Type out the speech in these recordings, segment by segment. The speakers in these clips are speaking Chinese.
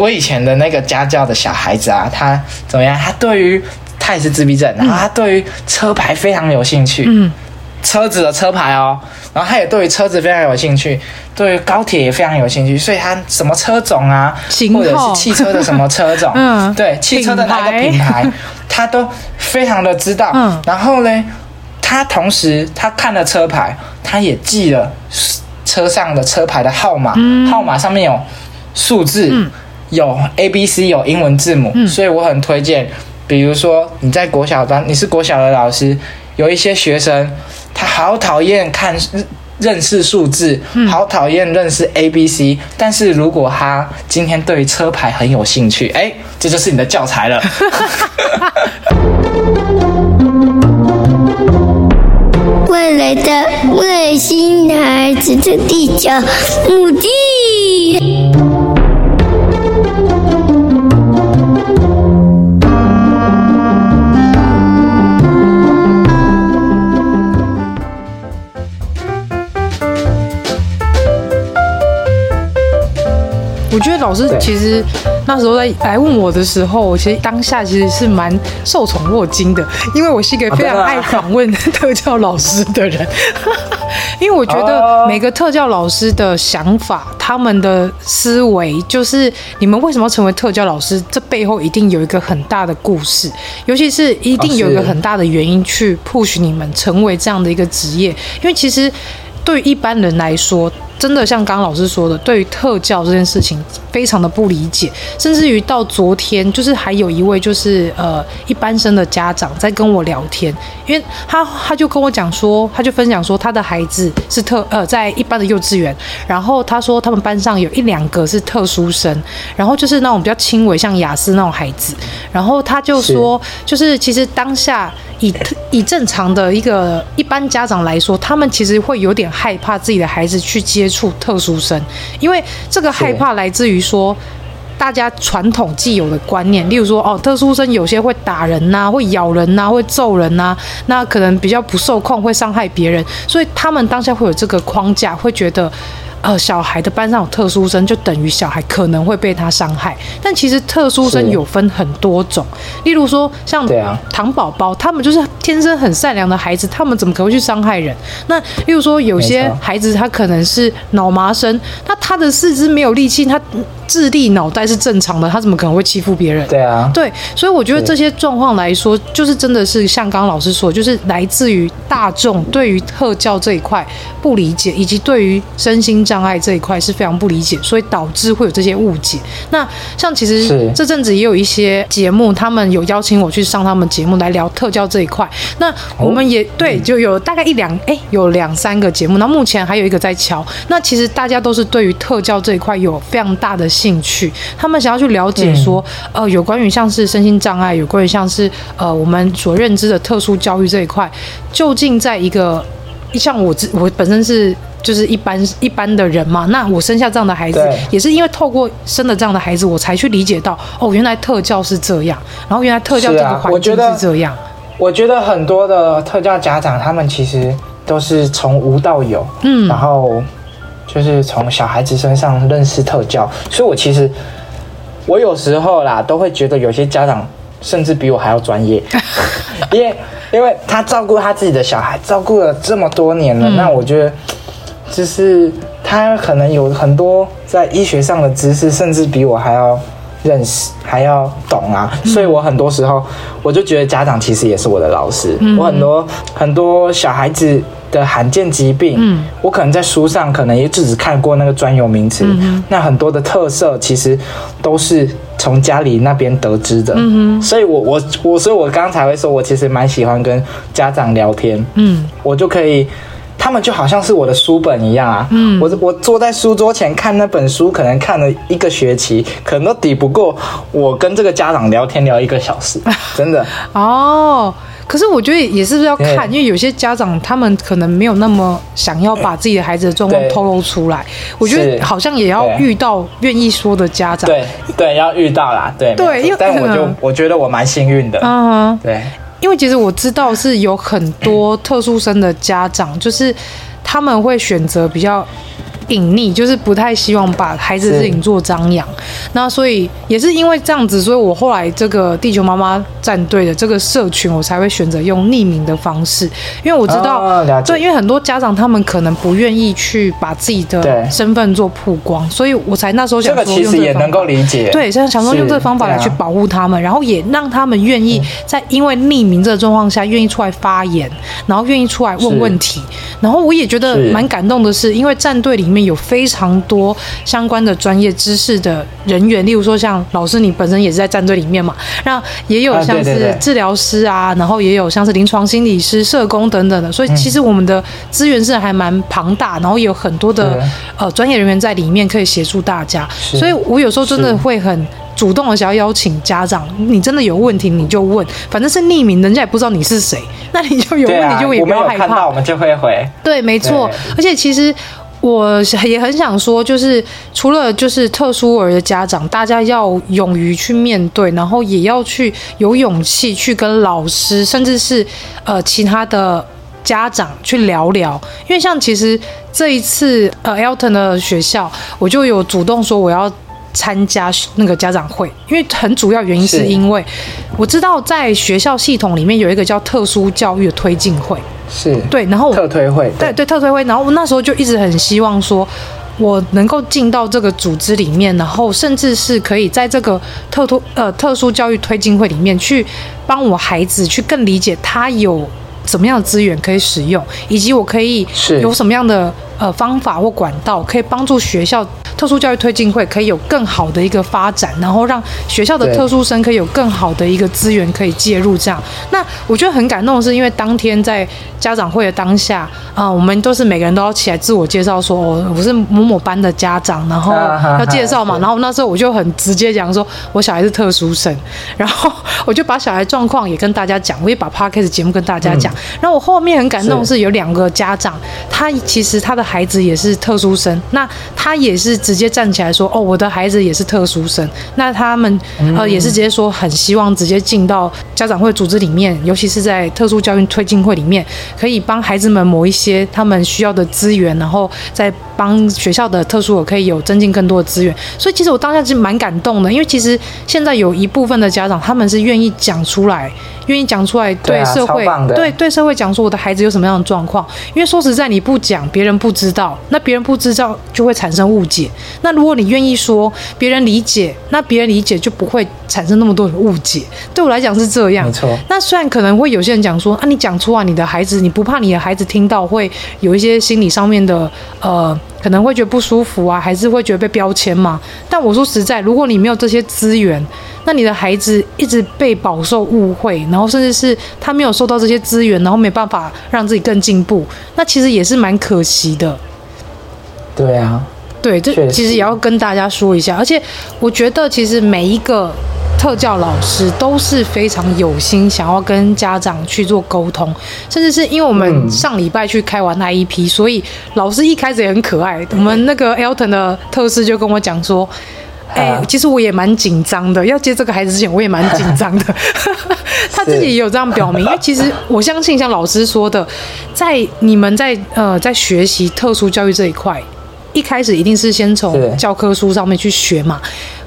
我以前的那个家教的小孩子啊，他怎么样？他对于他也是自闭症，然后他对于车牌非常有兴趣，嗯，车子的车牌哦，然后他也对于车子非常有兴趣，对于高铁也非常有兴趣，所以他什么车种啊，或者是汽车的什么车种，嗯，对，汽车的哪个品牌，他都非常的知道。嗯，然后呢，他同时他看了车牌，他也记了车上的车牌的号码，嗯，号码上面有数字。嗯有 A B C 有英文字母，嗯，所以我很推荐。比如说你在国小班，你是国小的老师，有一些学生他好讨厌看认识数字，嗯，好讨厌认识 A B C。但是如果他今天对车牌很有兴趣，哎，这就是你的教材了。未来的外星孩子的地球母地。觉得老师其实那时候在来问我的时候，我其实当下其实是蛮受宠若惊的，因为我是一个非常爱访问特教老师的人，因为我觉得每个特教老师的想法、他们的思维，就是你们为什么要成为特教老师，这背后一定有一个很大的故事，尤其是一定有一个很大的原因去 push 你们成为这样的一个职业，因为其实对于一般人来说。真的像刚刚老师说的，对于特教这件事情非常的不理解，甚至于到昨天，就是还有一位就是呃一般生的家长在跟我聊天，因为他他就跟我讲说，他就分享说他的孩子是特呃在一般的幼稚园，然后他说他们班上有一两个是特殊生，然后就是那种比较轻微像雅思那种孩子，然后他就说就是其实当下。以以正常的一个一般家长来说，他们其实会有点害怕自己的孩子去接触特殊生，因为这个害怕来自于说大家传统既有的观念，例如说哦，特殊生有些会打人呐，会咬人呐，会揍人呐，那可能比较不受控，会伤害别人，所以他们当下会有这个框架，会觉得。呃，小孩的班上有特殊生，就等于小孩可能会被他伤害。但其实特殊生有分很多种，例如说像糖宝宝，他们就是天生很善良的孩子，他们怎么可能会去伤害人？那例如说有些孩子他可能是脑麻生，那他的四肢没有力气，他智力脑袋是正常的，他怎么可能会欺负别人？对啊，对，所以我觉得这些状况来说，就是真的是像刚刚老师说，就是来自于大众对于特教这一块不理解，以及对于身心。障碍这一块是非常不理解，所以导致会有这些误解。那像其实这阵子也有一些节目，他们有邀请我去上他们节目来聊特教这一块。那我们也对，就有大概一两哎，有两三个节目。那目前还有一个在敲。那其实大家都是对于特教这一块有非常大的兴趣，他们想要去了解说，呃，有关于像是身心障碍，有关于像是呃我们所认知的特殊教育这一块，究竟在一个像我自我本身是。就是一般一般的人嘛，那我生下这样的孩子，也是因为透过生了这样的孩子，我才去理解到，哦，原来特教是这样，然后原来特教这个环境是这样。我觉得很多的特教家长，他们其实都是从无到有，嗯，然后就是从小孩子身上认识特教，所以我其实我有时候啦，都会觉得有些家长甚至比我还要专业，因为因为他照顾他自己的小孩，照顾了这么多年了，嗯，那我觉得。就是他可能有很多在医学上的知识，甚至比我还要认识，还要懂啊。所以我很多时候我就觉得家长其实也是我的老师。我很多很多小孩子的罕见疾病，我可能在书上可能也只只看过那个专有名词。那很多的特色其实都是从家里那边得知的。所以我我我，所以我刚才会说，我其实蛮喜欢跟家长聊天。嗯，我就可以。他们就好像是我的书本一样啊。嗯，我我坐在书桌前看那本书，可能看了一个学期，可能都抵不过我跟这个家长聊天聊一个小时，真的。哦。可是我觉得也是不是要看，因为有些家长他们可能没有那么想要把自己的孩子的状况透露出来。我觉得好像也要遇到愿意说的家长。对对，要遇到啦。对对，因为但我就我觉得我蛮幸运的。嗯，对，因为其实我知道是有很多特殊生的家长，就是他们会选择比较。隐匿就是不太希望把孩子的事情做张扬，那所以也是因为这样子，所以我后来这个地球妈妈战队的这个社群，我才会选择用匿名的方式，因为我知道，哦、对，因为很多家长他们可能不愿意去把自己的身份做曝光，所以我才那时候想说其实也能够理解，对，现在想说用这个方法来去保护他们，然后也让他们愿意在因为匿名这个状况下愿意出来发言，然后愿意出来问问题，然后我也觉得蛮感动的是，因为战队里面。有非常多相关的专业知识的人员，例如说像老师，你本身也是在战队里面嘛，那也有像是治疗师啊，然后也有像是临床心理师、社工等等的，所以其实我们的资源是还蛮庞大，然后也有很多的呃专业人员在里面可以协助大家，所以我有时候真的会很主动的想要邀请家长，你真的有问题你就问，反正是匿名，人家也不知道你是谁，那你就有问题就也不要害怕，我们就会回，对，没错，而且其实。我也很想说，就是除了就是特殊儿的家长，大家要勇于去面对，然后也要去有勇气去跟老师，甚至是呃其他的家长去聊聊。因为像其实这一次呃 Elton 的学校，我就有主动说我要参加那个家长会，因为很主要原因是。因为我知道在学校系统里面有一个叫特殊教育的推进会。是。对，然后特推会，对对特推会，然后我那时候就一直很希望说，我能够进到这个组织里面，然后甚至是可以在这个特突呃特殊教育推进会里面去帮我孩子去更理解他有什么样的资源可以使用，以及我可以有什么样的呃方法或管道可以帮助学校。特殊教育推进会可以有更好的一个发展，然后让学校的特殊生可以有更好的一个资源可以介入。这样，那我觉得很感动的是，因为当天在家长会的当下，啊、呃，我们都是每个人都要起来自我介绍，说，哦我是某某班的家长，然后要介绍嘛。然后那时候我就很直接讲说，我小孩是特殊生，然后我就把小孩状况也跟大家讲，我也把 podcast 节目跟大家讲。然后我后面很感动的是有两个家长，他其实他的孩子也是特殊生，那他也是。直接站起来说：“哦，我的孩子也是特殊生。”那他们呃也是直接说很希望直接进到家长会组织里面，尤其是在特殊教育推进会里面，可以帮孩子们某一些他们需要的资源，然后再帮学校的特殊我可以有增进更多的资源。所以其实我当下是蛮感动的，因为其实现在有一部分的家长他们是愿意讲出来，愿意讲出来对社会对对，对社会讲说我的孩子有什么样的状况。因为说实在，你不讲，别人不知道，那别人不知道就会产生误解。那如果你愿意说，别人理解，那别人理解就不会产生那么多的误解。对我来讲是这样。没错。那虽然可能会有些人讲说，啊，你讲出来，你的孩子，你不怕你的孩子听到会有一些心理上面的，呃，可能会觉得不舒服啊，还是会觉得被标签嘛？但我说实在，如果你没有这些资源，那你的孩子一直被饱受误会，然后甚至是他没有受到这些资源，然后没办法让自己更进步，那其实也是蛮可惜的。对啊。对，这其实也要跟大家说一下，而且我觉得其实每一个特教老师都是非常有心，想要跟家长去做沟通，甚至是因为我们上礼拜去开完 IEP，所以老师一开始也很可爱。我们那个 Elton 的特师就跟我讲说：“哎，其实我也蛮紧张的，要接这个孩子之前，我也蛮紧张的。”他自己也有这样表明，因为其实我相信，像老师说的，在你们在呃在学习特殊教育这一块。一开始一定是先从教科书上面去学嘛。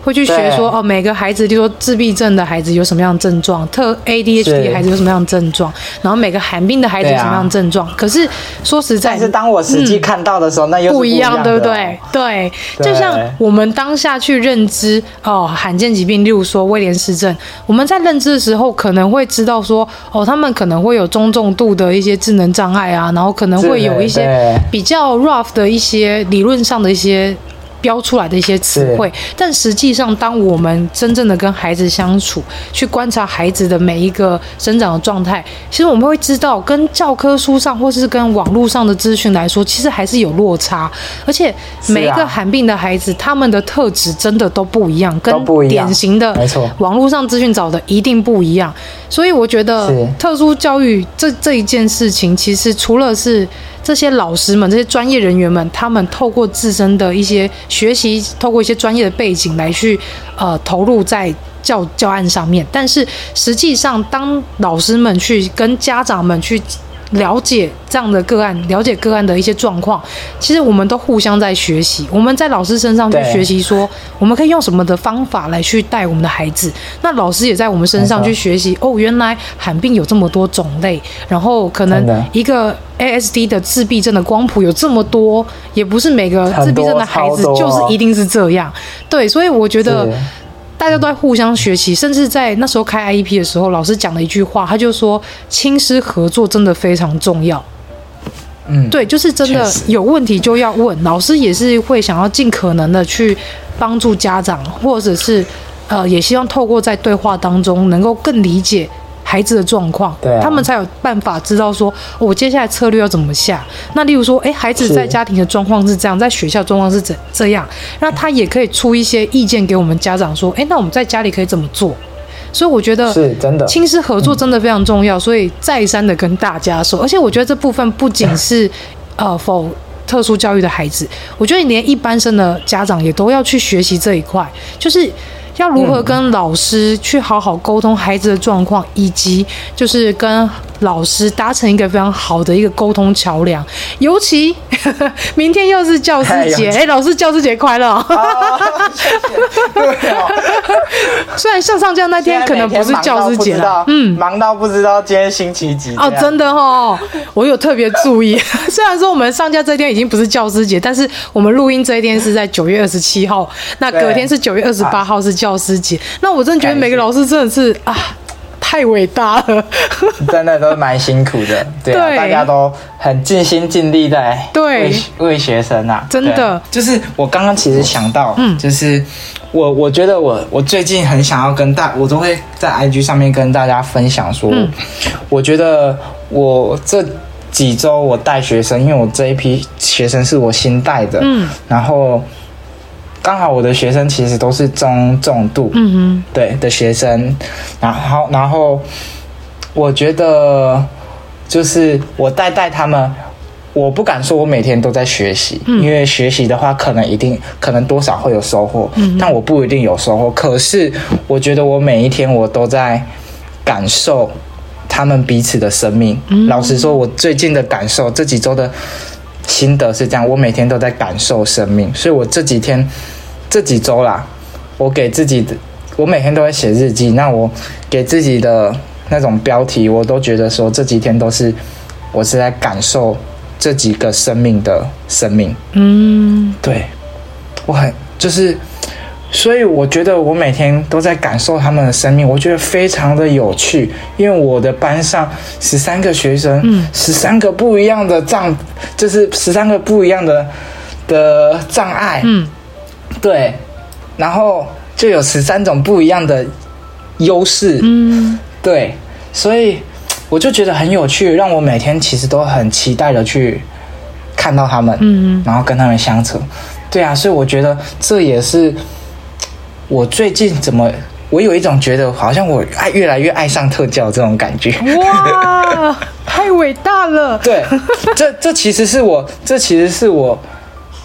会去学说哦，每个孩子，就说自闭症的孩子有什么样的症状，特 ADHD 的孩子有什么样的症状，然后每个寒病的孩子有什么样的症状。可是说实在，但是当我实际看到的时候，嗯、那又不一样，对不对？对，就像我们当下去认知哦，罕见疾病，例如说威廉氏症，我们在认知的时候可能会知道说哦，他们可能会有中重度的一些智能障碍啊，然后可能会有一些比较 rough 的一些理论上的一些。标出来的一些词汇，但实际上，当我们真正的跟孩子相处，去观察孩子的每一个生长的状态，其实我们会知道，跟教科书上或是跟网络上的资讯来说，其实还是有落差。而且每一个罕病的孩子，啊、他们的特质真的都不一样，跟典型的网络上资讯找的一定不一样。所以我觉得特殊教育这这一件事情，其实除了是这些老师们、这些专业人员们，他们透过自身的一些学习，透过一些专业的背景来去呃投入在教教案上面，但是实际上，当老师们去跟家长们去。了解这样的个案，了解个案的一些状况，其实我们都互相在学习。我们在老师身上去学习，说我们可以用什么的方法来去带我们的孩子。那老师也在我们身上去学习。哦，原来罕病有这么多种类，然后可能一个 ASD 的自闭症的光谱有这么多，也不是每个自闭症的孩子就是一定是这样。对，所以我觉得。大家都在互相学习，甚至在那时候开 IEP 的时候，老师讲了一句话，他就说：“亲师合作真的非常重要。”嗯，对，就是真的有问题就要问，老师也是会想要尽可能的去帮助家长，或者是呃，也希望透过在对话当中能够更理解。孩子的状况，对啊，他们才有办法知道说，我接下来策略要怎么下。那例如说，哎，孩子在家庭的状况是这样，在学校状况是怎这样，那他也可以出一些意见给我们家长说，哎，那我们在家里可以怎么做？所以我觉得是真的，亲师合作真的非常重要。所以再三的跟大家说，而且我觉得这部分不仅是 呃否特殊教育的孩子，我觉得连一般生的家长也都要去学习这一块，就是。要如何跟老师去好好沟通孩子的状况，以及就是跟老师达成一个非常好的一个沟通桥梁。尤其呵呵 明天又是教师节，哎、欸，老师教师节快乐！哦、对哦，虽然上上架那天可能不是教师节了，嗯，忙到不知道今天星期几哦，真的哦，我有特别注意。虽然说我们上架这天已经不是教师节，但是我们录音这一天是在九月二十七号，那隔天是九月二十八号是。教师节，那我真的觉得每个老师真的是啊，太伟大了，真的都蛮辛苦的，对啊，对。大家都很尽心尽力在为对。为学生啊，真的。就是我刚刚其实想到，嗯，就是我我觉得我我最近很想要跟大，我都会在 IG 上面跟大家分享说，嗯，我觉得我这几周我带学生，因为我这一批学生是我新带的，嗯，然后。刚好我的学生其实都是中重度，嗯哼，对的学生，然后然后我觉得就是我带带他们，我不敢说我每天都在学习，嗯，因为学习的话可能一定可能多少会有收获，嗯，但我不一定有收获。可是我觉得我每一天我都在感受他们彼此的生命。嗯，老实说，我最近的感受这几周的。心得是这样，我每天都在感受生命，所以我这几天、这几周啦，我给自己的，我每天都在写日记。那我给自己的那种标题，我都觉得说这几天都是我是在感受这几个生命的生命。嗯，对，我很就是。所以我觉得我每天都在感受他们的生命，我觉得非常的有趣。因为我的班上十三个学生，嗯，十三个不一样的障，就是十三个不一样的的障碍，嗯，对，然后就有十三种不一样的优势，嗯，对，所以我就觉得很有趣，让我每天其实都很期待的去看到他们，嗯，然后跟他们相处，对啊，所以我觉得这也是。我最近怎么，我有一种觉得好像我爱越来越爱上特教这种感觉。哇，太伟大了！对，这这其实是我，这其实是我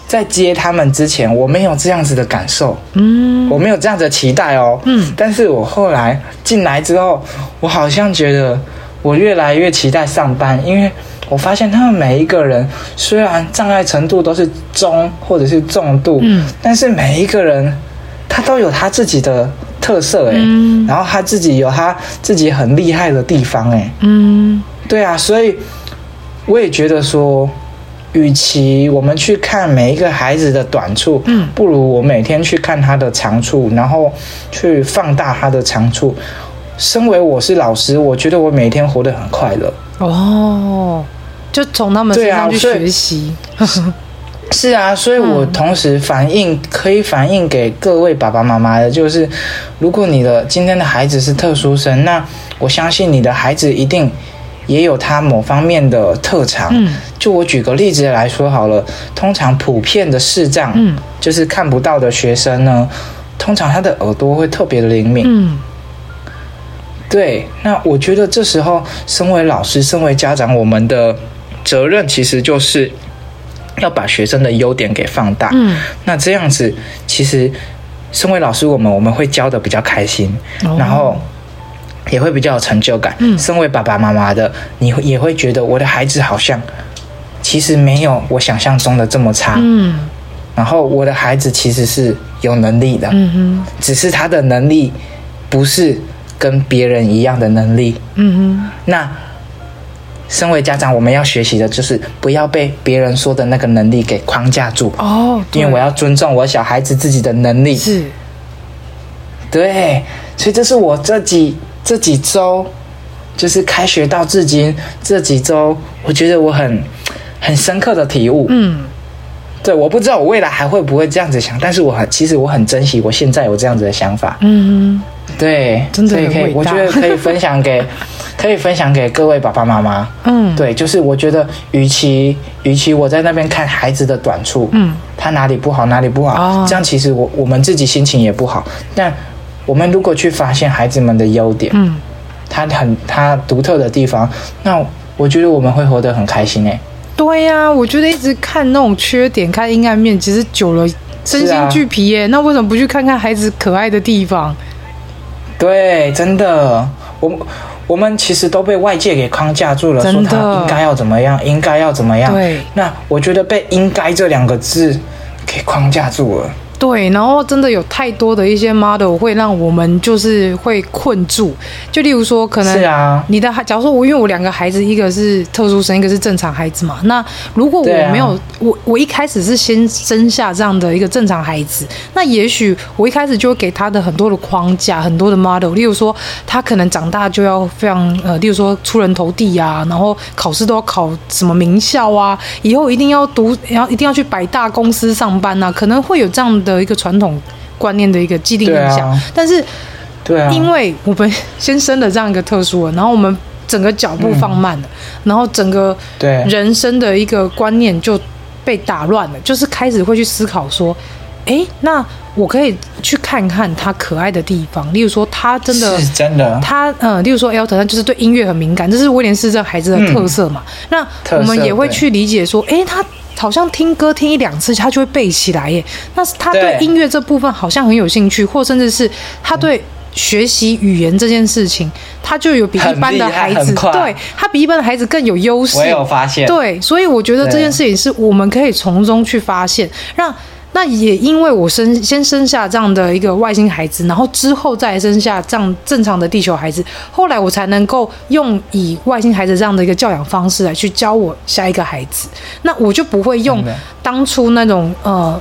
在接他们之前，我没有这样子的感受。嗯，我没有这样子的期待哦。嗯，但是我后来进来之后，我好像觉得我越来越期待上班，因为我发现他们每一个人虽然障碍程度都是中或者是重度，嗯，但是每一个人。他都有他自己的特色哎，嗯，然后他自己有他自己很厉害的地方哎，嗯，对啊，所以我也觉得说，与其我们去看每一个孩子的短处，嗯，不如我每天去看他的长处，然后去放大他的长处。身为我是老师，我觉得我每天活得很快乐。哦，就从他们身上去学习。是啊，所以我同时反映、嗯、可以反映给各位爸爸妈妈的，就是如果你的今天的孩子是特殊生，那我相信你的孩子一定也有他某方面的特长。嗯，就我举个例子来说好了，通常普遍的视障，嗯，就是看不到的学生呢，通常他的耳朵会特别的灵敏。嗯，对，那我觉得这时候身为老师、身为家长，我们的责任其实就是。要把学生的优点给放大，嗯，那这样子其实，身为老师，我们我们会教的比较开心，哦，然后也会比较有成就感。嗯，身为爸爸妈妈的，你也会觉得我的孩子好像其实没有我想象中的这么差，嗯，然后我的孩子其实是有能力的，嗯哼，只是他的能力不是跟别人一样的能力，嗯哼，那。身为家长，我们要学习的就是不要被别人说的那个能力给框架住哦。因为我要尊重我小孩子自己的能力。是，对，所以这是我这几这几周，就是开学到至今这几周，我觉得我很很深刻的体悟。嗯，对，我不知道我未来还会不会这样子想，但是我很其实我很珍惜我现在有这样子的想法。嗯，对，真的可以，我觉得可以分享给。可以分享给各位爸爸妈妈。嗯，对，就是我觉得与，其与其我在那边看孩子的短处，嗯，他哪里不好哪里不好，哦，这样其实我我们自己心情也不好。但我们如果去发现孩子们的优点，嗯，他很他独特的地方，那我觉得我们会活得很开心诶。对呀，啊，我觉得一直看那种缺点、看阴暗面，其实久了身心俱疲耶。那为什么不去看看孩子可爱的地方？对，真的，我。我们其实都被外界给框架住了，说他应该要怎么样，应该要怎么样。对，那我觉得被“应该”这两个字给框架住了。对，然后真的有太多的一些 model 会让我们就是会困住，就例如说，可能是啊，你的孩，假如说我因为我两个孩子，一个是特殊生，一个是正常孩子嘛，那如果我没有、啊、我我一开始是先生下这样的一个正常孩子，那也许我一开始就会给他的很多的框架，很多的 model，例如说他可能长大就要非常呃，例如说出人头地啊，然后考试都要考什么名校啊，以后一定要读，然后一定要去百大公司上班啊，可能会有这样的。的一个传统观念的一个既定影响，啊、但是，对啊，因为我们先生的这样一个特殊的，然后我们整个脚步放慢了，嗯、然后整个对。人生的一个观念就被打乱了，就是开始会去思考说，哎，那我可以去看看他可爱的地方，例如说他真的是真的，他嗯，例如说 Elton 他就是对音乐很敏感，这是威廉斯这孩子的特色嘛，嗯、那我们也会去理解说，哎，他。好像听歌听一两次，他就会背起来耶。那是他对音乐这部分好像很有兴趣，或甚至是他对学习语言这件事情，他就有比一般的孩子，对他比一般的孩子更有优势。我有发现，对，所以我觉得这件事情是我们可以从中去发现，让。那也因为我生先生下这样的一个外星孩子，然后之后再生下这样正常的地球孩子，后来我才能够用以外星孩子这样的一个教养方式来去教我下一个孩子，那我就不会用当初那种呃。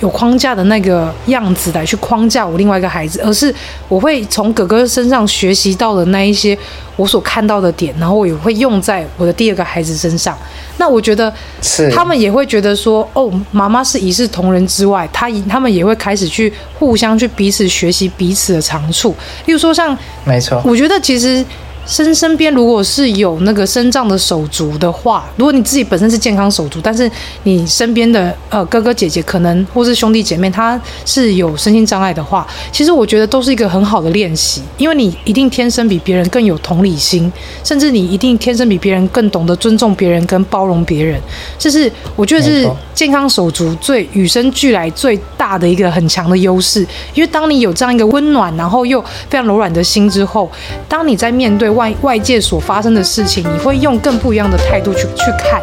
有框架的那个样子来去框架我另外一个孩子，而是我会从哥哥身上学习到的那一些我所看到的点，然后我也会用在我的第二个孩子身上。那我觉得，是他们也会觉得说，哦，妈妈是一视同仁之外，他他们也会开始去互相去彼此学习彼此的长处。例如说，像没错，我觉得其实。身身边如果是有那个身障的手足的话，如果你自己本身是健康手足，但是你身边的呃哥哥姐姐可能或是兄弟姐妹他是有身心障碍的话，其实我觉得都是一个很好的练习，因为你一定天生比别人更有同理心，甚至你一定天生比别人更懂得尊重别人跟包容别人，这是我觉得是健康手足最与生俱来最大的一个很强的优势，因为当你有这样一个温暖，然后又非常柔软的心之后，当你在面对外外界所发生的事情，你会用更不一样的态度去去看。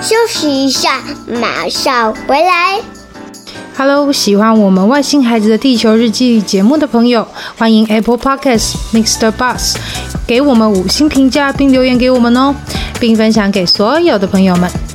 休息一下，马上回来。Hello，喜欢我们外星孩子的地球日记节目的朋友，欢迎 Apple Podcasts Mr. Bus 给我们五星评价并留言给我们哦，并分享给所有的朋友们。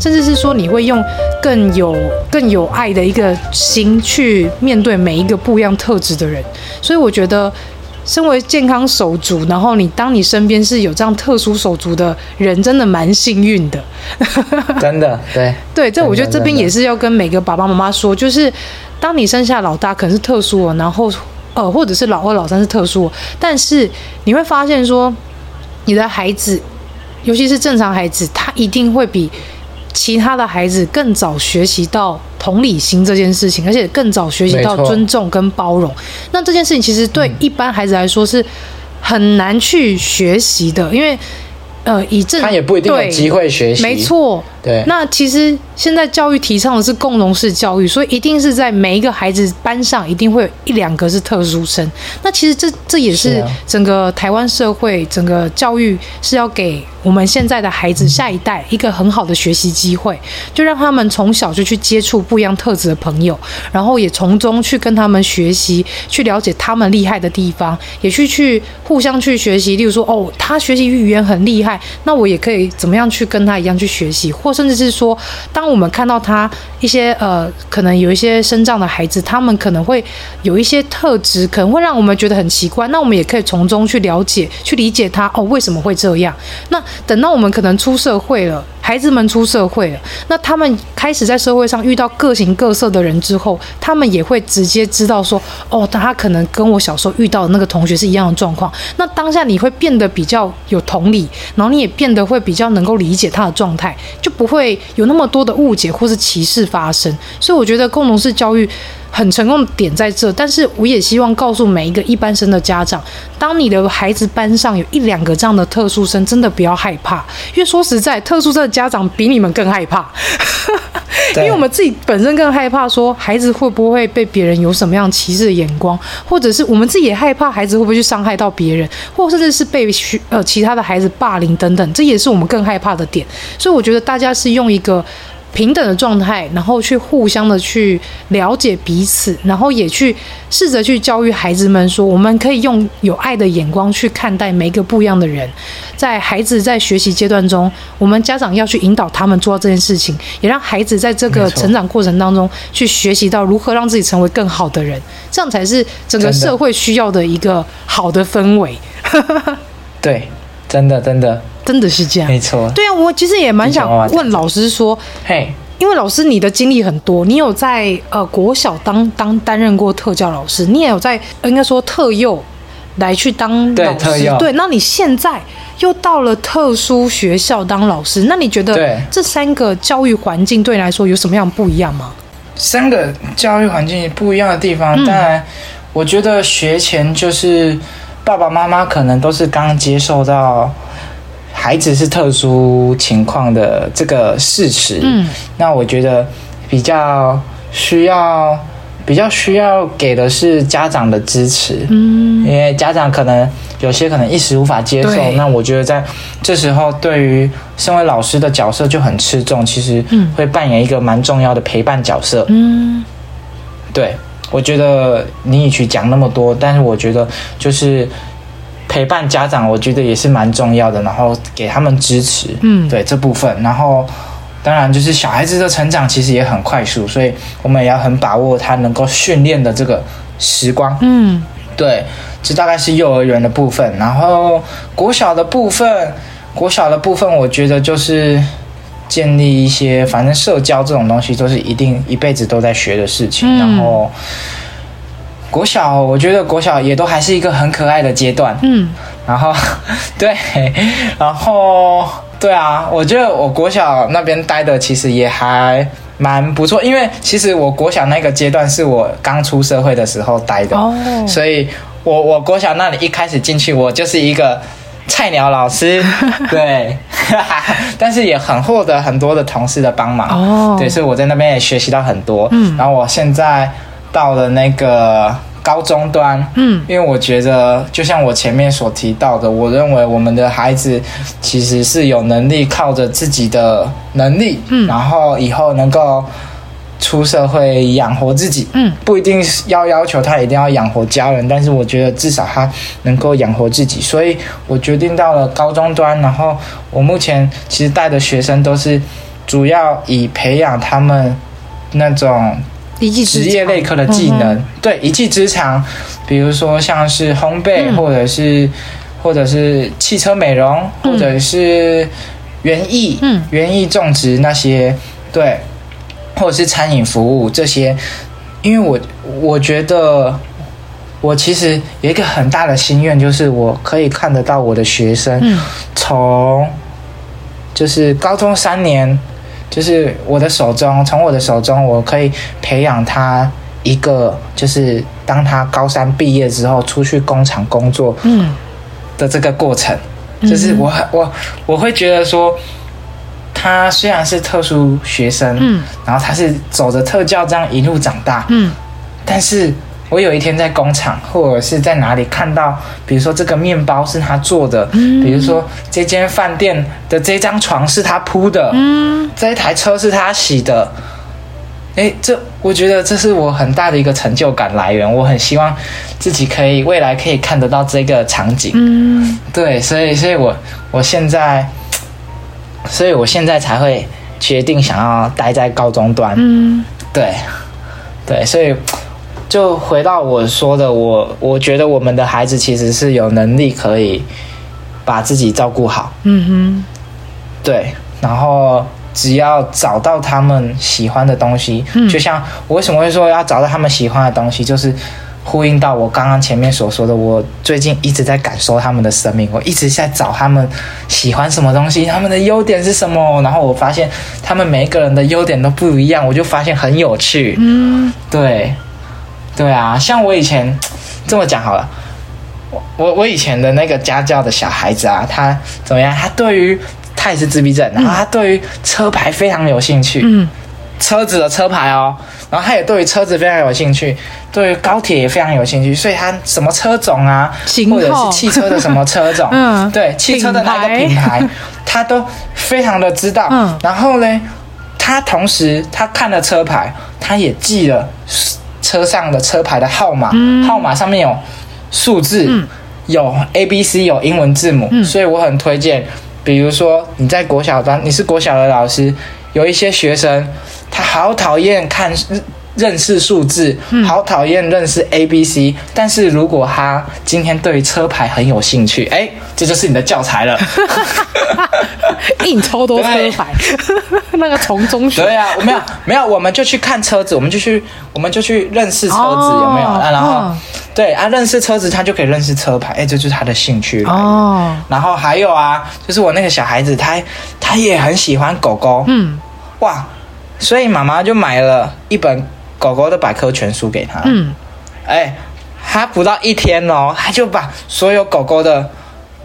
甚至是说，你会用更有更有爱的一个心去面对每一个不一样特质的人。所以我觉得，身为健康手足，然后你当你身边是有这样特殊手足的人，真的蛮幸运的。真的，对对，这我觉得这边也是要跟每个爸爸妈妈说，就是当你生下老大可能是特殊哦，然后呃，或者是老二老三是特殊的，但是你会发现说，你的孩子，尤其是正常孩子，他一定会比。其他的孩子更早学习到同理心这件事情，而且更早学习到尊重跟包容。那这件事情其实对一般孩子来说是很难去学习的，因为。呃，以正他也不一定有机会学习，没错。对，那其实现在教育提倡的是共融式教育，所以一定是在每一个孩子班上一定会有一两个是特殊生。那其实这这也是整个台湾社会整个教育是要给我们现在的孩子下一代一个很好的学习机会，就让他们从小就去接触不一样特质的朋友，然后也从中去跟他们学习，去了解他们厉害的地方，也去去互相去学习。例如说，哦，他学习语言很厉害。那我也可以怎么样去跟他一样去学习，或甚至是说，当我们看到他一些呃，可能有一些身障的孩子，他们可能会有一些特质，可能会让我们觉得很奇怪。那我们也可以从中去了解、去理解他哦，为什么会这样？那等到我们可能出社会了。孩子们出社会了，那他们开始在社会上遇到各形各色的人之后，他们也会直接知道说，哦，他可能跟我小时候遇到的那个同学是一样的状况。那当下你会变得比较有同理，然后你也变得会比较能够理解他的状态，就不会有那么多的误解或是歧视发生。所以我觉得共同式教育。很成功的点在这，但是我也希望告诉每一个一般生的家长，当你的孩子班上有一两个这样的特殊生，真的不要害怕，因为说实在，特殊生的家长比你们更害怕，因为我们自己本身更害怕，说孩子会不会被别人有什么样歧视的眼光，或者是我们自己也害怕孩子会不会去伤害到别人，或甚至是被呃其他的孩子霸凌等等，这也是我们更害怕的点。所以我觉得大家是用一个。平等的状态，然后去互相的去了解彼此，然后也去试着去教育孩子们说，我们可以用有爱的眼光去看待每一个不一样的人。在孩子在学习阶段中，我们家长要去引导他们做到这件事情，也让孩子在这个成长过程当中去学习到如何让自己成为更好的人，这样才是整个社会需要的一个好的氛围。对，真的，真的。真的是这样，没错。对啊，我其实也蛮想问老师说，嘿，因为老师你的经历很多，你有在呃国小当当担任过特教老师，你也有在应该说特幼来去当老师，对。那你现在又到了特殊学校当老师，那你觉得这三个教育环境对你来说有什么样不一样吗？三个教育环境不一样的地方，当然，我觉得学前就是爸爸妈妈可能都是刚接受到。孩子是特殊情况的这个事实，嗯，那我觉得比较需要，比较需要给的是家长的支持，嗯，因为家长可能有些可能一时无法接受，那我觉得在这时候，对于身为老师的角色就很吃重，其实会扮演一个蛮重要的陪伴角色，嗯，对，我觉得你与其讲那么多，但是我觉得就是。陪伴家长，我觉得也是蛮重要的，然后给他们支持，嗯，对这部分，然后当然就是小孩子的成长其实也很快速，所以我们也要很把握他能够训练的这个时光，嗯，对，这大概是幼儿园的部分，然后国小的部分，国小的部分，我觉得就是建立一些，反正社交这种东西都是一定一辈子都在学的事情，嗯，然后。国小，我觉得国小也都还是一个很可爱的阶段。嗯，然后，对，然后，对啊，我觉得我国小那边待的其实也还蛮不错，因为其实我国小那个阶段是我刚出社会的时候待的，哦，所以我我国小那里一开始进去，我就是一个菜鸟老师，对，但是也很获得很多的同事的帮忙。哦，对，所以我在那边也学习到很多。嗯，然后我现在到了那个高中端，嗯，因为我觉得就像我前面所提到的，我认为我们的孩子其实是有能力靠着自己的能力，嗯，然后以后能够。出社会养活自己，嗯，不一定要要求他一定要养活家人，但是我觉得至少他能够养活自己，所以我决定到了高中端，然后我目前其实带的学生都是主要以培养他们那种职业类科的技能，对，一技之长，比如说像是烘焙，嗯、或者是或者是汽车美容，嗯、或者是园艺，嗯，园艺种植那些，对。或者是餐饮服务这些，因为我我觉得我其实有一个很大的心愿，就是我可以看得到我的学生从就是高中三年，就是我的手中，从我的手中，我可以培养他一个，就是当他高三毕业之后出去工厂工作，嗯。的这个过程，就是我我我会觉得说。他虽然是特殊学生，嗯，然后他是走着特教这样一路长大，嗯，但是我有一天在工厂或者是在哪里看到，比如说这个面包是他做的，嗯，比如说这间饭店的这张床是他铺的，嗯，这一台车是他洗的，诶，这我觉得这是我很大的一个成就感来源，我很希望自己可以未来可以看得到这个场景，嗯，对，所以，所以我我现在。所以我现在才会决定想要待在高中端，嗯，对，对，所以就回到我说的，我我觉得我们的孩子其实是有能力可以把自己照顾好，嗯哼，对，然后只要找到他们喜欢的东西，嗯，就像我为什么会说要找到他们喜欢的东西，就是。呼应到我刚刚前面所说的，我最近一直在感受他们的生命，我一直在找他们喜欢什么东西，他们的优点是什么，然后我发现他们每一个人的优点都不一样，我就发现很有趣。嗯，对，对啊，像我以前这么讲好了，我我我以前的那个家教的小孩子啊，他怎么样？他对于他也是自闭症，然后他对于车牌非常有兴趣。嗯。车子的车牌哦，然后他也对于车子非常有兴趣，对于高铁也非常有兴趣，所以他什么车种啊，或者是汽车的什么车种，嗯，对，汽车的那个品牌，他都非常的知道。嗯，然后呢，他同时他看了车牌，他也记了车上的车牌的号码，嗯，号码上面有数字，嗯，有 A B C 有英文字母，嗯，所以我很推荐，比如说你在国小班，你是国小的老师，有一些学生。他好讨厌看认识数字，好讨厌认识 A B C。但是如果他今天对于车牌很有兴趣，哎，这就是你的教材了。印超多车牌，那个从中学。对呀、啊，没有没有，我们就去看车子，我们就去我们就去认识车子，哦、有没有？啊、然后、哦、对啊，认识车子，他就可以认识车牌。哎，这就是他的兴趣了。哦。然后还有啊，就是我那个小孩子，他他也很喜欢狗狗。嗯。哇。所以妈妈就买了一本狗狗的百科全书给他。嗯，哎，他不到一天哦，他就把所有狗狗的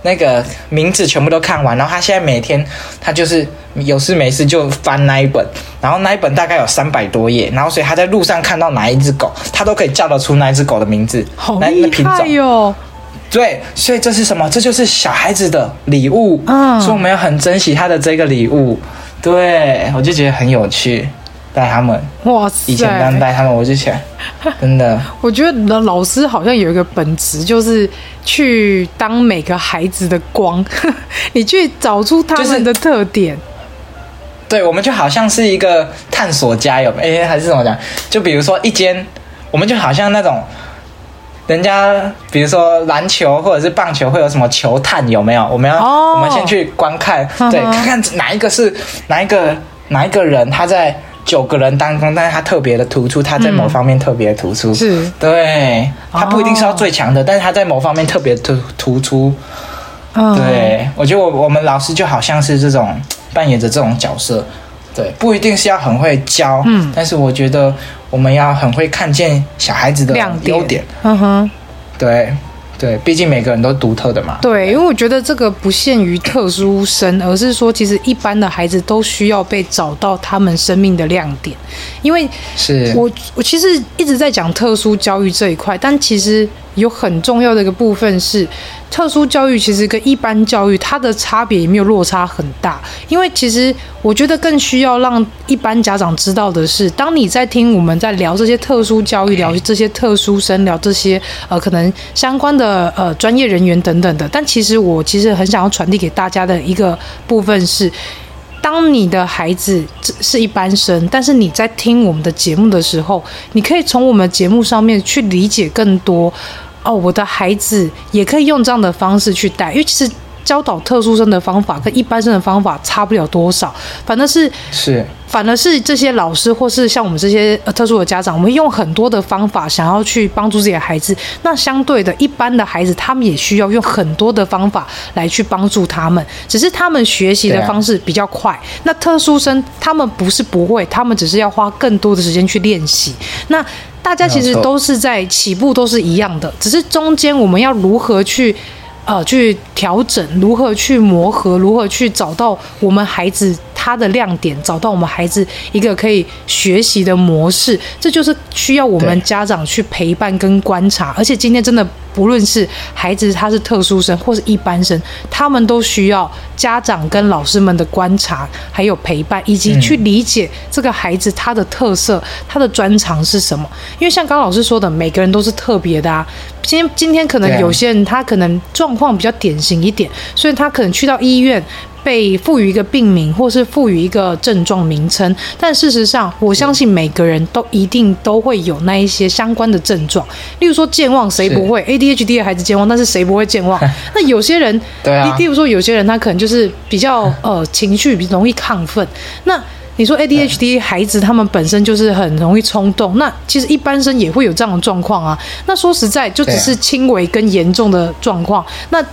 那个名字全部都看完。然后他现在每天他就是有事没事就翻那一本，然后那一本大概有三百多页。然后所以他在路上看到哪一只狗，他都可以叫得出那一只狗的名字，好厉害哟！品种。对，所以这是什么？这就是小孩子的礼物。嗯，所以我们要很珍惜他的这个礼物。对，我就觉得很有趣，带他们。哇塞！以前当带他们，我就想，真的。我觉得老师好像有一个本质，就是去当每个孩子的光，你去找出他们的特点。就是、对，我们就好像是一个探索家，有哎，还是怎么讲？就比如说一间，我们就好像那种。人家比如说篮球或者是棒球会有什么球探有没有？我们要、oh. 我们先去观看，对，看看哪一个是哪一个哪一个人他在九个人当中，但是他特别的突出，他在某方面特别突出，是、嗯，对，他不一定是要最强的，oh. 但是他在某方面特别突突出。Oh. 对，我觉得我我们老师就好像是这种扮演着这种角色，对，不一定是要很会教，嗯，但是我觉得。我们要很会看见小孩子的优点，点，嗯哼，对。对，毕竟每个人都独特的嘛。对，因为我觉得这个不限于特殊生，而是说，其实一般的孩子都需要被找到他们生命的亮点。因为是我，我其实一直在讲特殊教育这一块，但其实有很重要的一个部分是。特殊教育其实跟一般教育它的差别也没有落差很大，因为其实我觉得更需要让一般家长知道的是，当你在听我们在聊这些特殊教育、聊这些特殊生、聊这些呃可能相关的呃专业人员等等的，但其实我其实很想要传递给大家的一个部分是，当你的孩子是一般生，但是你在听我们的节目的时候，你可以从我们节目上面去理解更多。哦，我的孩子也可以用这样的方式去带，因为其实教导特殊生的方法跟一般生的方法差不了多少，反正是是，反而是这些老师或是像我们这些呃特殊的家长，我们用很多的方法想要去帮助自己的孩子。那相对的，一般的孩子他们也需要用很多的方法来去帮助他们，只是他们学习的方式比较快。啊、那特殊生他们不是不会，他们只是要花更多的时间去练习。那大家其实都是在起步，都是一样的，只是中间我们要如何去，呃，去调整，如何去磨合，如何去找到我们孩子他的亮点，找到我们孩子一个可以学习的模式，这就是需要我们家长去陪伴跟观察。而且今天真的。不论是孩子他是特殊生或是一般生，他们都需要家长跟老师们的观察，还有陪伴，以及去理解这个孩子他的特色、他的专长是什么。因为像刚刚老师说的，每个人都是特别的啊。今天今天可能有些人他可能状况比较典型一点，所以他可能去到医院。被赋予一个病名，或是赋予一个症状名称，但事实上，我相信每个人都一定都会有那一些相关的症状。例如说健忘，谁不会？ADHD 的孩子健忘，但是谁不会健忘？那有些人，对啊，例如说有些人他可能就是比较呃情绪比容易亢奋。那你说 ADHD 孩子他们本身就是很容易冲动，那其实一般生也会有这样的状况啊。那说实在，就只是轻微跟严重的状况。那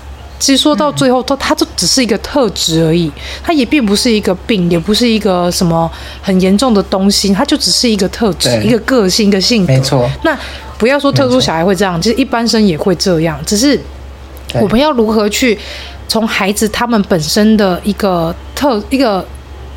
其实说到最后，它它就只是一个特质而已，它也并不是一个病，也不是一个什么很严重的东西，它就只是一个特质，一个个性，一个性格。没错。那不要说特殊小孩会这样，其实一般生也会这样，只是我们要如何去从孩子他们本身的一个特一个。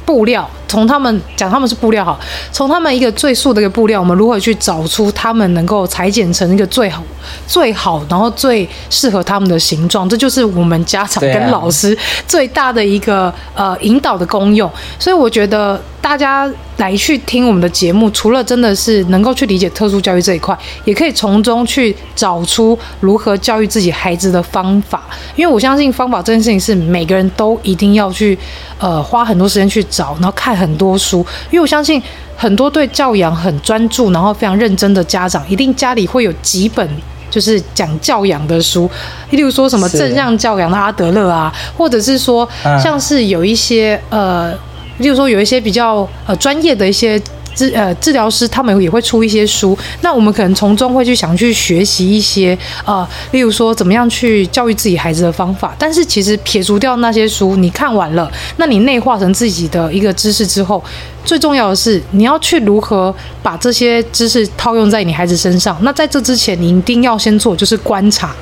布料，从他们讲他们是布料好，从他们一个最素的一个布料，我们如何去找出他们能够裁剪成一个最好、最好，然后最适合他们的形状，这就是我们家长跟老师最大的一个呃引导的功用。所以我觉得。大家来去听我们的节目，除了真的是能够去理解特殊教育这一块，也可以从中去找出如何教育自己孩子的方法。因为我相信方法这件事情是每个人都一定要去，呃，花很多时间去找，然后看很多书。因为我相信很多对教养很专注，然后非常认真的家长，一定家里会有几本就是讲教养的书，例如说什么正向教养的阿德勒啊，或者是说像是有一些呃。例如说，有一些比较呃专业的一些治呃治疗师，他们也会出一些书。那我们可能从中会去想去学习一些呃，例如说怎么样去教育自己孩子的方法。但是其实撇除掉那些书，你看完了，那你内化成自己的一个知识之后，最重要的是你要去如何把这些知识套用在你孩子身上。那在这之前，你一定要先做就是观察。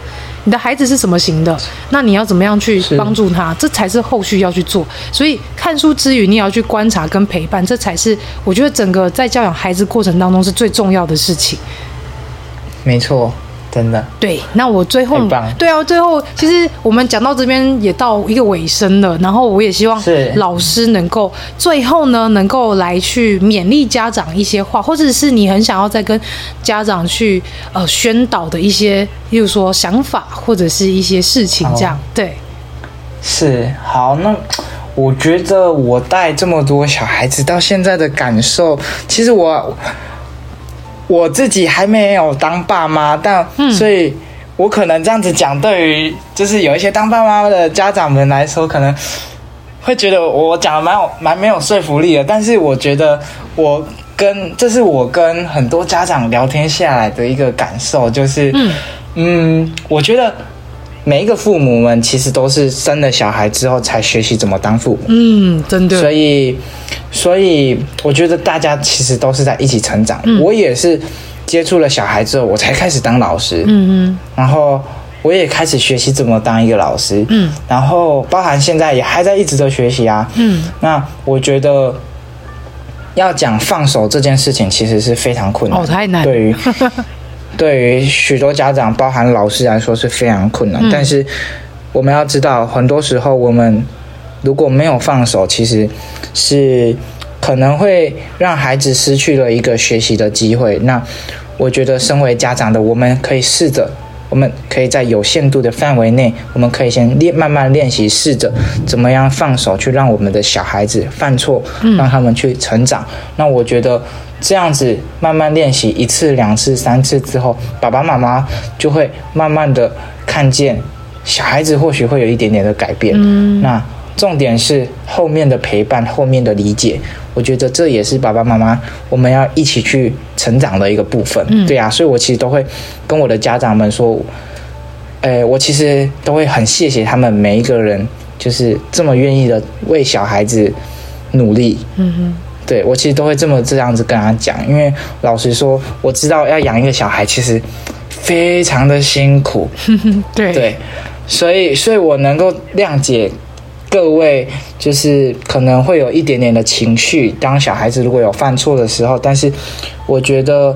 你的孩子是什么型的？那你要怎么样去帮助他？这才是后续要去做。所以看书之余，你也要去观察跟陪伴，这才是我觉得整个在教养孩子过程当中是最重要的事情。没错。真的对，那我最后对啊，最后其实我们讲到这边也到一个尾声了，然后我也希望老师能够最后呢，能够来去勉励家长一些话，或者是你很想要再跟家长去呃宣导的一些，例如说想法或者是一些事情这样。对，是好，那我觉得我带这么多小孩子到现在的感受，其实我。我自己还没有当爸妈，但所以，我可能这样子讲，对于就是有一些当爸妈的家长们来说，可能会觉得我讲的蛮有蛮没有说服力的。但是我觉得，我跟这是我跟很多家长聊天下来的一个感受，就是，嗯，嗯，我觉得。每一个父母们其实都是生了小孩之后才学习怎么当父母。嗯，真的。所以，所以我觉得大家其实都是在一起成长。嗯，我也是。接触了小孩之后，我才开始当老师。嗯嗯，然后我也开始学习怎么当一个老师。嗯，然后包含现在也还在一直的学习啊。嗯，那我觉得要讲放手这件事情，其实是非常困难。哦，太难。对于 对于许多家长，包含老师来说是非常困难。嗯，但是我们要知道，很多时候我们如果没有放手，其实是。可能会让孩子失去了一个学习的机会。那我觉得，身为家长的，我们可以试着，我们可以在有限度的范围内，我们可以先练，慢慢练习，试着怎么样放手，去让我们的小孩子犯错，让他们去成长。嗯。那我觉得这样子慢慢练习一次、两次、三次之后，爸爸妈妈就会慢慢的看见小孩子或许会有一点点的改变。嗯。那重点是后面的陪伴，后面的理解。我觉得这也是爸爸妈妈我们要一起去成长的一个部分，嗯、对呀、啊，所以我其实都会跟我的家长们说，诶，我其实都会很谢谢他们每一个人，就是这么愿意的为小孩子努力，嗯哼，对我其实都会这么这样子跟他讲，因为老实说，我知道要养一个小孩其实非常的辛苦，对。对，所以所以我能够谅解。各位就是可能会有一点点的情绪，当小孩子如果有犯错的时候，但是我觉得，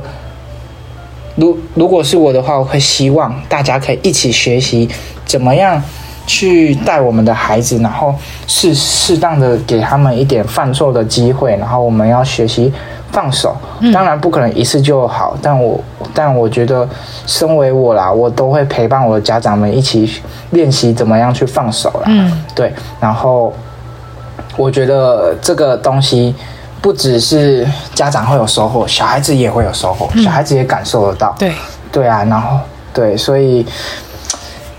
如如果是我的话，我会希望大家可以一起学习怎么样去带我们的孩子，然后适适当的给他们一点犯错的机会，然后我们要学习。放手，当然不可能一次就好，嗯、但我但我觉得，身为我啦，我都会陪伴我的家长们一起练习怎么样去放手啦。嗯，对。然后我觉得这个东西不只是家长会有收获，小孩子也会有收获，嗯、小孩子也感受得到。对，对啊。然后对，所以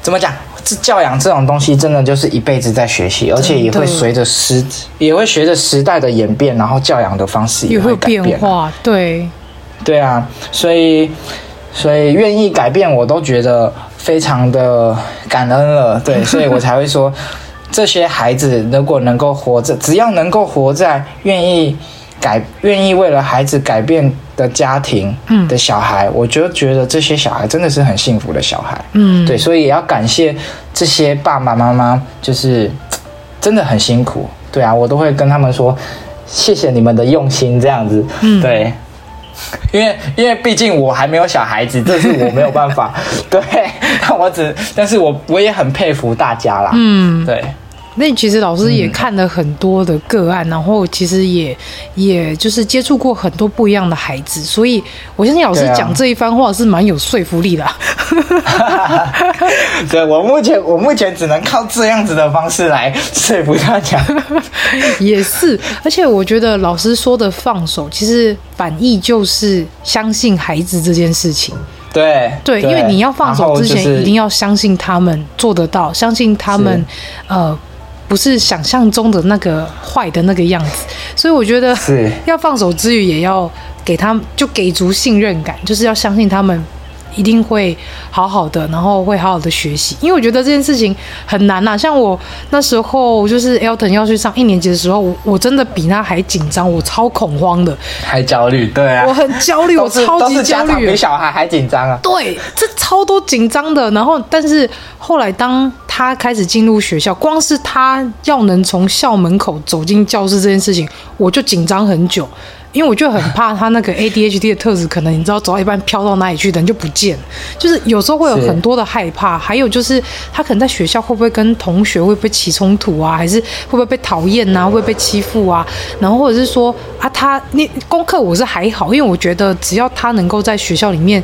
怎么讲？教养这种东西，真的就是一辈子在学习，而且也会随着时，也会随着时代的演变，然后教养的方式也会改变，变化。对，对啊，所以，所以愿意改变，我都觉得非常的感恩了。对，所以我才会说，这些孩子如果能够活着，只要能够活在愿意改，愿意为了孩子改变。的家庭，的小孩，嗯、我就觉得这些小孩真的是很幸福的小孩，嗯，对，所以也要感谢这些爸爸妈妈，就是 真的很辛苦，对啊，我都会跟他们说，谢谢你们的用心，这样子，嗯，对，因为因为毕竟我还没有小孩子，这是我没有办法，对，但我只，但是我我也很佩服大家啦，嗯，对。那其实老师也看了很多的个案，嗯、然后其实也也就是接触过很多不一样的孩子，所以我相信老师讲这一番话是蛮有说服力的。对，我目前我目前只能靠这样子的方式来 说服大家。也是，而且我觉得老师说的放手，其实反义就是相信孩子这件事情。对对，因为你要放手之前，一定要相信他们做得到，相信他们呃。不是想象中的那个坏的那个样子，所以我觉得要放手之余，也要给他就给足信任感，就是要相信他们。一定会好好的，然后会好好的学习，因为我觉得这件事情很难呐、啊。像我那时候就是 Elton 要去上一年级的时候，我我真的比他还紧张，我超恐慌的，还焦虑，对啊，我很焦虑，我超级焦虑，比小孩还紧张啊。对，这超多紧张的。然后，但是后来当他开始进入学校，光是他要能从校门口走进教室这件事情，我就紧张很久。因为我就很怕他那个 ADHD 的特质，可能你知道走到一半飘到哪里去，人就不见。就是有时候会有很多的害怕，还有就是他可能在学校会不会跟同学会不会起冲突啊，还是会不会被讨厌啊，会不会被欺负啊？然后或者是说啊，他那功课我是还好，因为我觉得只要他能够在学校里面。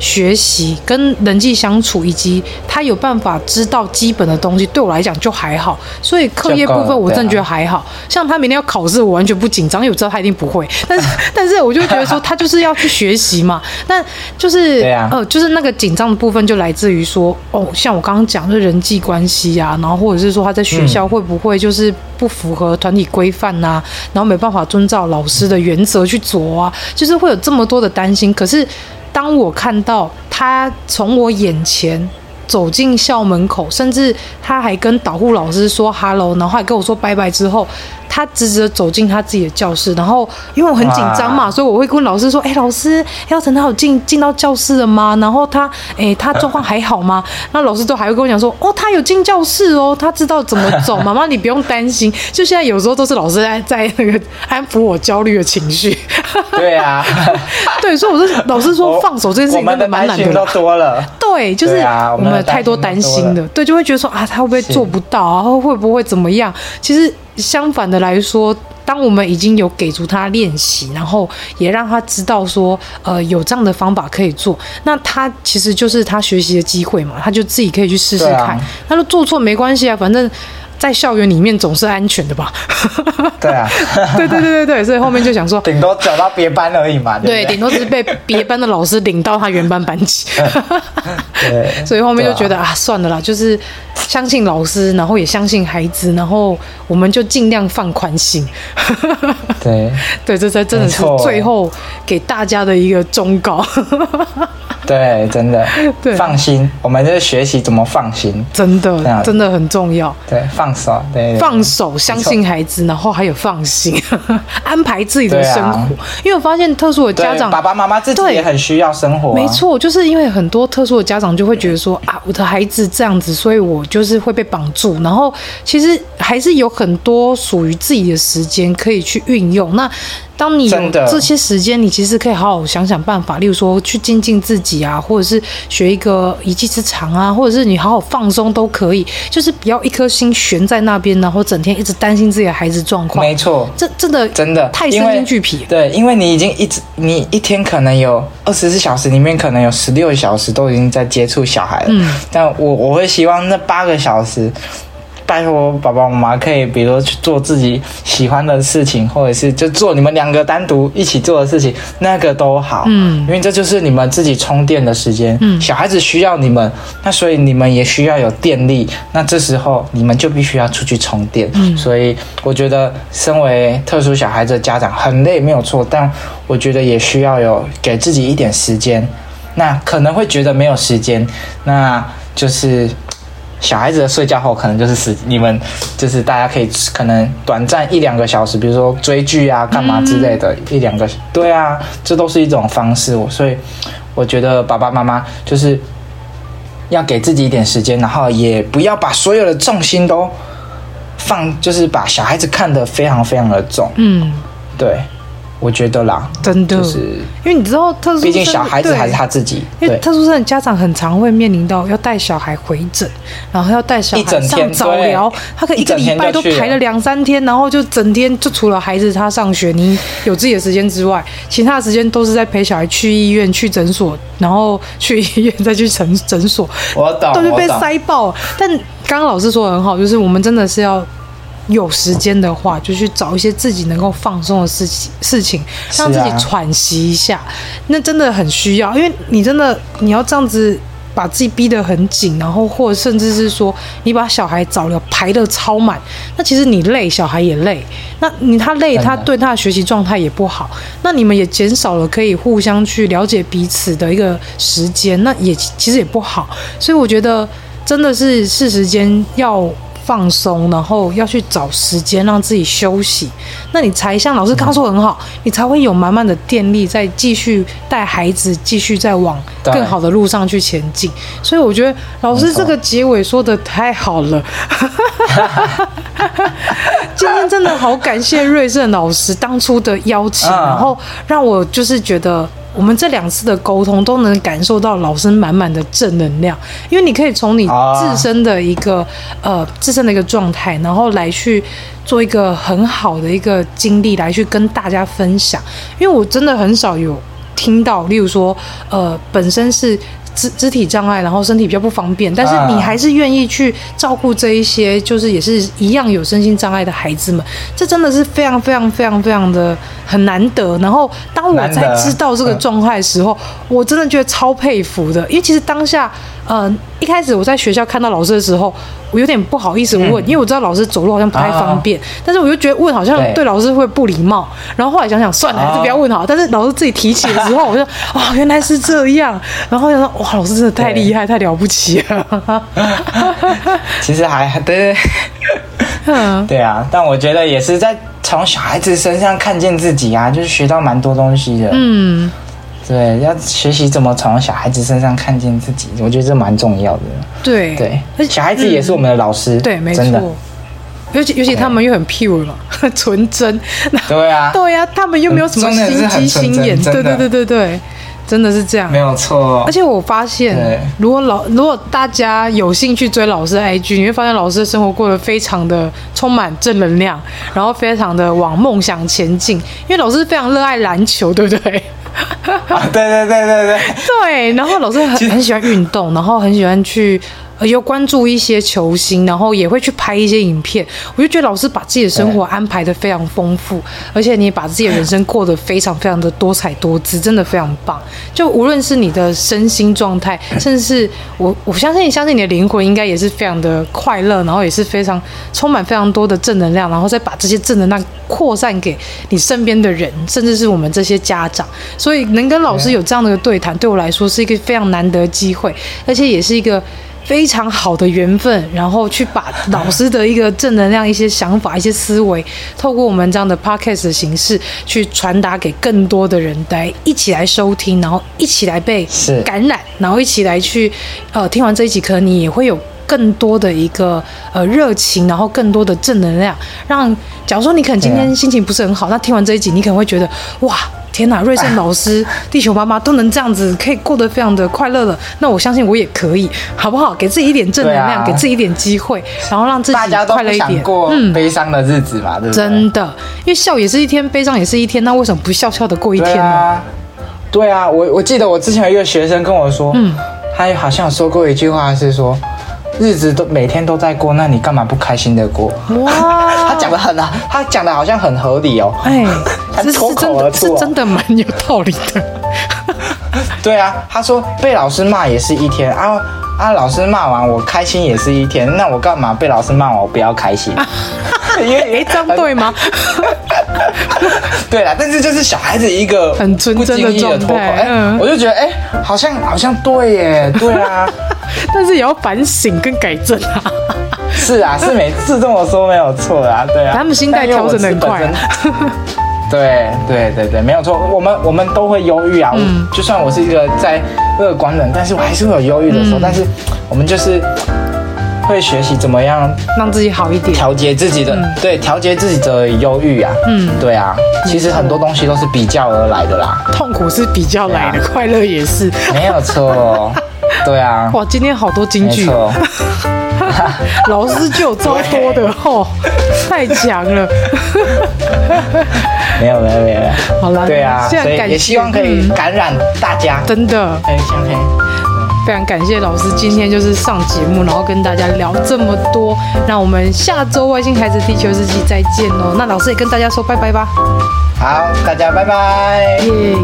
学习跟人际相处，以及他有办法知道基本的东西，对我来讲就还好。所以课业部分我真的觉得还好。像他明天要考试，我完全不紧张，因为我知道他一定不会。但是，但是我就觉得说，他就是要去学习嘛。但就是，呃，就是那个紧张的部分就来自于说，哦，像我刚刚讲的人际关系啊，然后或者是说他在学校会不会就是不符合团体规范呐，然后没办法遵照老师的原则去做啊，就是会有这么多的担心。可是。当我看到他从我眼前走进校门口，甚至他还跟导护老师说 “hello”，然后还跟我说拜拜之后。他直直的走进他自己的教室，然后因为我很紧张嘛，所以我会问老师说：“哎、欸，老师，耀成他有进进到教室了吗？然后他，哎、欸，他状况还好吗？”那老师都还会跟我讲说：“哦，他有进教室哦，他知道怎么走，妈妈你不用担心。”就现在有时候都是老师在在那个安抚我焦虑的情绪。对啊，对，所以我说老师说放手这件事情真的蛮难的。都多了。对，就是我们太多担心的，对，就会觉得说啊，他会不会做不到然后？会不会怎么样？其实。相反的来说，当我们已经有给足他练习，然后也让他知道说，呃，有这样的方法可以做，那他其实就是他学习的机会嘛，他就自己可以去试试看。啊、他说做错没关系啊，反正。在校园里面总是安全的吧？对啊，对对对对对，所以后面就想说，顶多找到别班而已嘛。对，顶多只是被别班的老师领到他原班班级。对，所以后面就觉得啊，啊，算了啦，就是相信老师，然后也相信孩子，然后我们就尽量放宽心。对 对，这才真的是最后给大家的一个忠告。对，真的，对，放心，我们就是学习怎么放心，真的，真的很重要。对，放手，对，放手，相信孩子，然后还有放心，安排自己的生活。因为我发现特殊的家长，爸爸妈妈自己也很需要生活。没错，就是因为很多特殊的家长就会觉得说啊，我的孩子这样子，所以我就是会被绑住。然后其实还是有很多属于自己的时间可以去运用。那当你有这些时间，你其实可以好好想想办法，例如说去精进自己啊，或者是学一个一技之长啊，或者是你好好放松都可以，就是不要一颗心悬在那边，然后整天一直担心自己的孩子状况。没错，这真的真的太身心俱疲。对，因为你已经一直，你一天可能有二十四小时里面，可能有十六小时都已经在接触小孩了。嗯，但我我会希望那八个小时。拜托爸爸妈妈可以，比如说去做自己喜欢的事情，或者是就做你们两个单独一起做的事情，那个都好。嗯，因为这就是你们自己充电的时间。嗯，小孩子需要你们，那所以你们也需要有电力。那这时候你们就必须要出去充电。嗯，所以我觉得身为特殊小孩子的家长很累没有错，但我觉得也需要有给自己一点时间。那可能会觉得没有时间，那就是。小孩子的睡觉后，可能就是时你们就是大家可以可能短暂一两个小时，比如说追剧啊、干嘛之类的，一两个对啊，这都是一种方式。所以我觉得爸爸妈妈就是要给自己一点时间，然后也不要把所有的重心都放，就是把小孩子看得非常非常的重。嗯，对。我觉得啦，真的，就是因为你知道，特殊，毕竟小孩子还是他自己。因为特殊生的家长很常会面临到要带小孩回诊，然后要带小孩上早疗，他可以一个礼拜都排了两三天，然后就整天就除了孩子他上学，你有自己的时间之外，其他的时间都是在陪小孩去医院、去诊所，然后去医院再去诊诊所，我懂，都是被塞爆。但刚刚老师说的很好，就是我们真的是要。有时间的话，就去找一些自己能够放松的事情，事情让自己喘息一下。啊、那真的很需要，因为你真的你要这样子把自己逼得很紧，然后或者甚至是说你把小孩早了排得超满，那其实你累，小孩也累。那你他累，他对他的学习状态也不好。那你们也减少了可以互相去了解彼此的一个时间，那也其实也不好。所以我觉得真的是是时间要。放松，然后要去找时间让自己休息，那你才像老师刚刚说很好，嗯、你才会有满满的电力，再继续带孩子，继续再往更好的路上去前进。所以我觉得老师这个结尾说的太好了，今天真的好感谢瑞正老师当初的邀请，然后让我就是觉得。我们这两次的沟通都能感受到老师满满的正能量，因为你可以从你自身的一个、呃自身的一个状态，然后来去做一个很好的一个经历来去跟大家分享。因为我真的很少有听到，例如说呃本身是。肢肢体障碍，然后身体比较不方便，但是你还是愿意去照顾这一些，就是也是一样有身心障碍的孩子们，这真的是非常非常非常非常的很难得。然后当我在知道这个状态的时候，我真的觉得超佩服的，因为其实当下，呃，一开始我在学校看到老师的时候。我有点不好意思问，因为我知道老师走路好像不太方便，但是我就觉得问好像对老师会不礼貌。然后后来想想算了，还是不要问好。但是老师自己提起的时候，我就哇，原来是这样。然后就说哇，哇，老师真的太厉害，太了不起了。其实还对，嗯，对啊，但我觉得也是在从小孩子身上看见自己啊，就是学到蛮多东西的。嗯，对，要学习怎么从小孩子身上看见自己，我觉得这蛮重要的。对对，小孩子也是我们的老师。对，没错。尤其尤其他们又很 pure 嘛，纯真。对啊，对呀，他们又没有什么心机心眼。对对对对对。真的是这样，没有错。而且我发现，如果老如果大家有兴趣追老师的 IG，你会发现老师的生活过得非常的充满正能量，然后非常的往梦想前进。因为老师非常热爱篮球，对不对？啊，对对对对对。对，然后老师很很喜欢运动，然后很喜欢去。有关注一些球星，然后也会去拍一些影片。我就觉得老师把自己的生活安排的非常丰富，而且你把自己的人生过得非常非常的多彩多姿，真的非常棒。就无论是你的身心状态，甚至是我我相信，相信你的灵魂应该也是非常的快乐，然后也是非常充满非常多的正能量，然后再把这些正能量扩散给你身边的人，甚至是我们这些家长。所以能跟老师有这样的一个对谈，对我来说是一个非常难得的机会，而且也是一个。非常好的缘分，然后去把老师的一个正能量、一些想法、一些思维，透过我们这样的 podcast 的形式去传达给更多的人，来一起来收听，然后一起来被感染，然后一起来去呃听完这一集，可能你也会有更多的一个呃热情，然后更多的正能量，让假如说你可能今天心情不是很好，那听完这一集，你可能会觉得哇。天呐，瑞胜老师、地球妈妈都能这样子，可以过得非常的快乐了。那我相信我也可以，好不好？给自己一点正能量，啊、给自己一点机会，然后让自己快乐一点。过悲伤的日子嘛，嗯、对不对？真的，因为笑也是一天，悲伤也是一天，那为什么不笑笑的过一天呢？对啊，对啊，我我记得我之前有一个学生跟我说，嗯，他好像有说过一句话是说。日子都每天都在过，那你干嘛不开心的过？哇，他讲的很啊，他讲的好像很合理哦。哎，他脱口而出，是真的蛮有道理的。对啊，他说被老师骂也是一天啊啊，老师骂完我开心也是一天，那我干嘛被老师骂完我不要开心？因为哎，这样对吗？对啦，但是就是小孩子一个很纯真的状态，哎，我就觉得哎，好像好像对耶，对啊。但是也要反省跟改正啊！是啊，是没是这么说没有错啊，对啊。他们心态调整的很快。对对对对，没有错。我们我们都会忧郁啊，嗯、就算我是一个在乐观人，但是我还是会有忧郁的时候。嗯、但是我们就是会学习怎么样让自己好一点，调节自己的、嗯、对，调节自己的忧郁啊。嗯，对啊。其实很多东西都是比较而来的啦，痛苦是比较来的，啊、快乐也是，没有错。对啊，哇，今天好多金句，老师就有超多的 哦，太强了。没有没有没有，好了，对啊，所以也希望可以感染大家，真的，很。非常感谢老师今天就是上节目，然后跟大家聊这么多。那我们下周外星孩子地球日记再见哦。那老师也跟大家说拜拜吧。好，大家拜拜。耶。